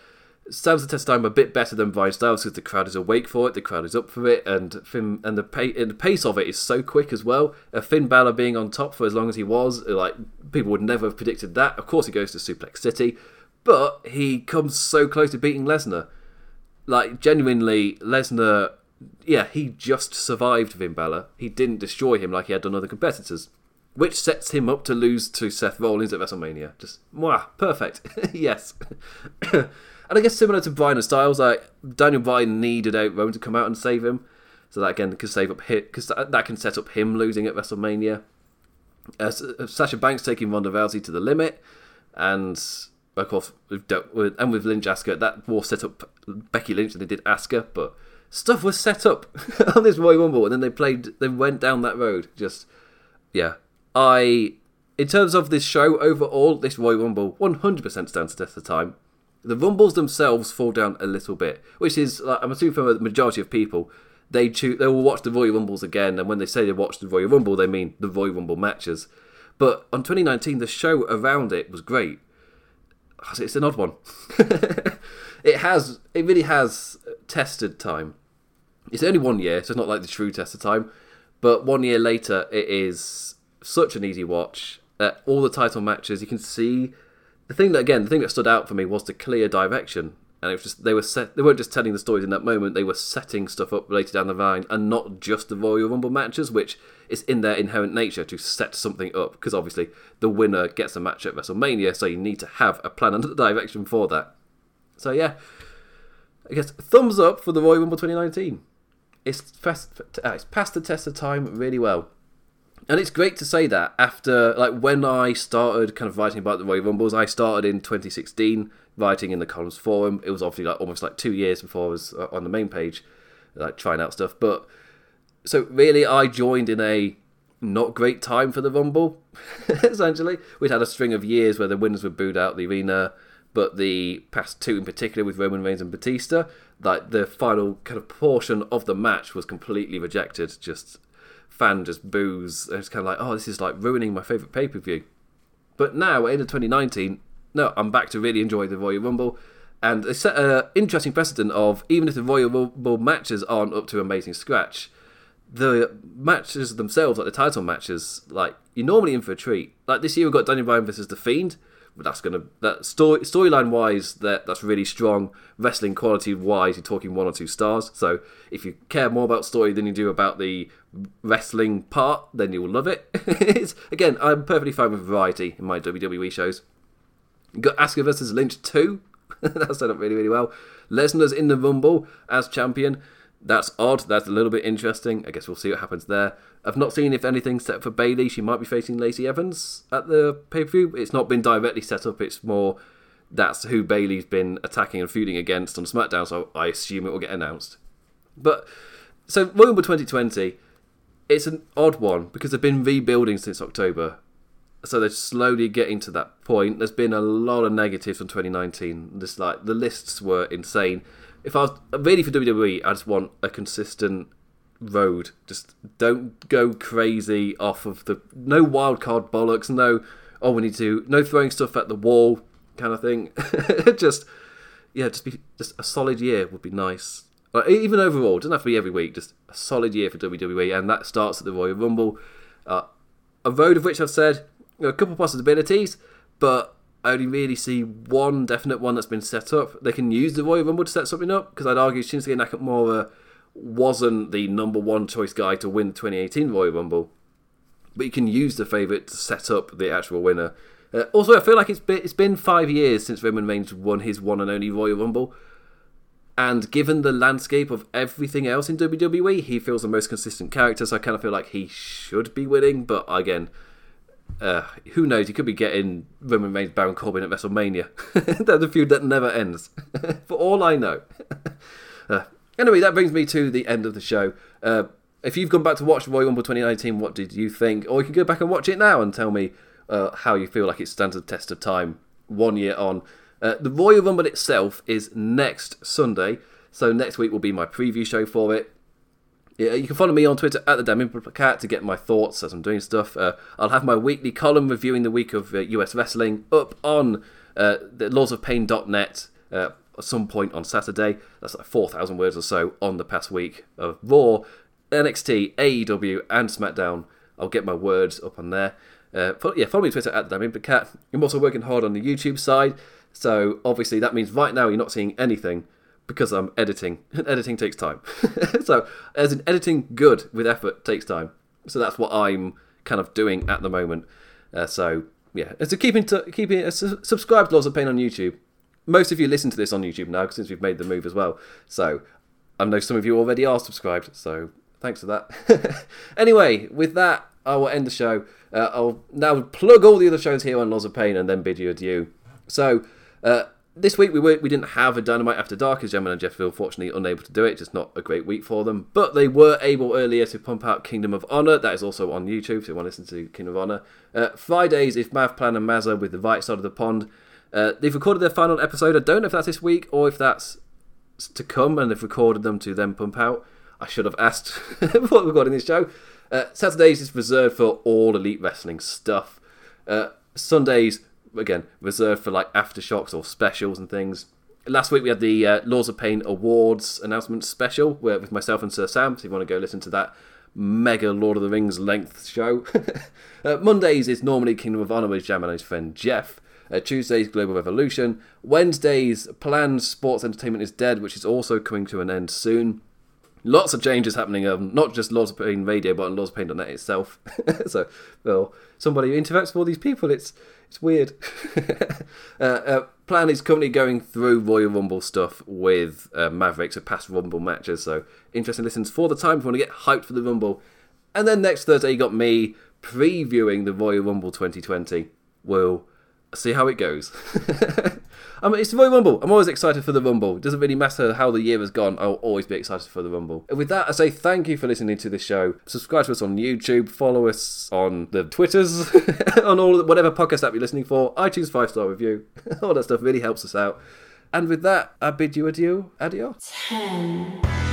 stands the test time a bit better than Bryan Styles because the crowd is awake for it, the crowd is up for it, and Finn and the, pay, and the pace of it is so quick as well. A Finn Balor being on top for as long as he was, like people would never have predicted that. Of course, he goes to Suplex City, but he comes so close to beating Lesnar. Like genuinely, Lesnar, yeah, he just survived Finn Balor. He didn't destroy him like he had done other competitors. Which sets him up to lose to Seth Rollins at WrestleMania. Just, mwah, perfect. yes. And I guess similar to Bryan and Styles, like Daniel Bryan needed out Roman to come out and save him, so that again could save up hit because that, that, can set up him losing at WrestleMania. Uh, uh, Sasha Banks taking Ronda Rousey to the limit, and of course we've dealt with and with Lynch Asuka that war set up Becky Lynch and they did Asuka, but stuff was set up on this Royal Rumble, and then they played, they went down that road. Just yeah, I in terms of this show overall, this Royal Rumble 100% stands the test of time. The rumbles themselves fall down a little bit, which is like, I'm assuming for the majority of people, they choose, they will watch the Royal Rumbles again, and when they say they watch the Royal Rumble, they mean the Royal Rumble matches. But on 2019, the show around it was great. It's an odd one. it, has, it really has tested time. It's only one year, so it's not like the true test of time. But one year later, it is such an easy watch. Uh, all the title matches, you can see the thing that again, the thing that stood out for me was the clear direction, and it was just they were set. They weren't just telling the stories in that moment; they were setting stuff up later down the line, and not just the Royal Rumble matches, which is in their inherent nature to set something up. Because obviously, the winner gets a match at WrestleMania, so you need to have a plan and a direction for that. So yeah, I guess thumbs up for the Royal Rumble 2019 it's past, uh, it's passed the test of time really well. And it's great to say that after, like, when I started kind of writing about the Royal Rumbles, I started in 2016 writing in the Columns Forum. It was obviously like almost like two years before I was uh, on the main page, like trying out stuff. But so really, I joined in a not great time for the Rumble. essentially, we'd had a string of years where the winners were booed out the arena, but the past two in particular with Roman Reigns and Batista like the final kind of portion of the match was completely rejected. Just fan just boos. It's kind of like, oh, this is like ruining my favorite pay per view. But now, in 2019, no, I'm back to really enjoy the Royal Rumble. And they set an interesting precedent of even if the Royal Rumble matches aren't up to amazing scratch, the matches themselves, like the title matches, like you're normally in for a treat. Like this year, we've got Daniel Bryan versus The Fiend that's gonna that story storyline wise that that's really strong. Wrestling quality wise, you're talking one or two stars. So if you care more about story than you do about the wrestling part, then you will love it. again, I'm perfectly fine with variety in my WWE shows. You got Asuka versus Lynch two. that's set up really really well. Lesnar's in the Rumble as champion. That's odd. That's a little bit interesting. I guess we'll see what happens there. I've not seen if anything's set for Bayley. She might be facing Lacey Evans at the pay per view. It's not been directly set up. It's more that's who Bayley's been attacking and feuding against on SmackDown. So I assume it will get announced. But so Royal Rumble 2020, it's an odd one because they've been rebuilding since October. So they're slowly getting to that point. There's been a lot of negatives from 2019. Just like the lists were insane if I was really for WWE, I just want a consistent road. Just don't go crazy off of the no wild card bollocks. No, oh we need to no throwing stuff at the wall kind of thing. just yeah, just be just a solid year would be nice. Like, even overall, doesn't have to be every week. Just a solid year for WWE, and that starts at the Royal Rumble. Uh, a road of which I've said you know, a couple of possibilities, but I only really see one definite one that's been set up. They can use the Royal Rumble to set something up because I'd argue Shinsuke Nakamura wasn't the number one choice guy to win the 2018 Royal Rumble, but you can use the favourite to set up the actual winner. Uh, also, I feel like it's been, it's been five years since Roman Reigns won his one and only Royal Rumble. And given the landscape of everything else in WWE, he feels the most consistent character, so I kind of feel like he should be winning. But again, uh, who knows? He could be getting Roman Reigns, Baron Corbin at WrestleMania. That's a feud that never ends, for all I know. uh, anyway, that brings me to the end of the show. Uh, if you've gone back to watch Royal Rumble 2019, what did you think? Or you can go back and watch it now and tell me uh, how you feel like it stands the test of time one year on. Uh, the Royal Rumble itself is next Sunday, so next week will be my preview show for it. Yeah, you can follow me on Twitter at the Damn Cat to get my thoughts as I'm doing stuff. Uh, I'll have my weekly column reviewing the week of uh, US wrestling up on uh, the lawsofpain.net uh, at some point on Saturday. That's like 4,000 words or so on the past week of Raw, NXT, AEW, and SmackDown. I'll get my words up on there. Uh, follow, yeah, follow me on Twitter at the Damn Cat. I'm also working hard on the YouTube side, so obviously that means right now you're not seeing anything because I'm editing. and editing takes time. so, as in editing good with effort takes time. So that's what I'm kind of doing at the moment. Uh, so yeah, so keeping to keeping uh, subscribe to Laws of Pain on YouTube. Most of you listen to this on YouTube now since we've made the move as well. So I know some of you already are subscribed. So thanks for that. anyway, with that, I will end the show. Uh, I'll now plug all the other shows here on Laws of Pain and then bid you adieu. So. Uh, this week we were, we didn't have a Dynamite After Dark as Gemma and Jeff were fortunately unable to do it. Just not a great week for them. But they were able earlier to pump out Kingdom of Honor. That is also on YouTube, so you want to listen to Kingdom of Honor. Uh, Fridays is Mav Plan and Mazza with the right side of the pond. Uh, they've recorded their final episode. I don't know if that's this week or if that's to come, and they've recorded them to then pump out. I should have asked before recording this show. Uh, Saturdays is reserved for all elite wrestling stuff. Uh, Sundays again reserved for like aftershocks or specials and things. last week we had the uh, Laws of Pain Awards announcement special where, with myself and Sir Sam. So if you want to go listen to that mega Lord of the Rings length show. uh, Mondays is normally Kingdom of Honor with Jam and his friend Jeff. Uh, Tuesdays, Global Revolution. Wednesdays, planned sports entertainment is dead, which is also coming to an end soon. Lots of changes happening, um, not just Laws of Pain Radio, but on lawsofpain.net itself. so, well, somebody who interacts with all these people, it's it's weird. uh, uh, plan is currently going through Royal Rumble stuff with uh, Mavericks of past Rumble matches, so interesting listens for the time if you want to get hyped for the Rumble. And then next Thursday, you got me previewing the Royal Rumble 2020. We'll see how it goes. I it's the Royal Rumble. I'm always excited for the Rumble. It doesn't really matter how the year has gone. I'll always be excited for the Rumble. And with that, I say thank you for listening to this show. Subscribe to us on YouTube. Follow us on the Twitters, on all whatever podcast app you're listening for. iTunes five star review. all that stuff really helps us out. And with that, I bid you adieu. Adios. Ten.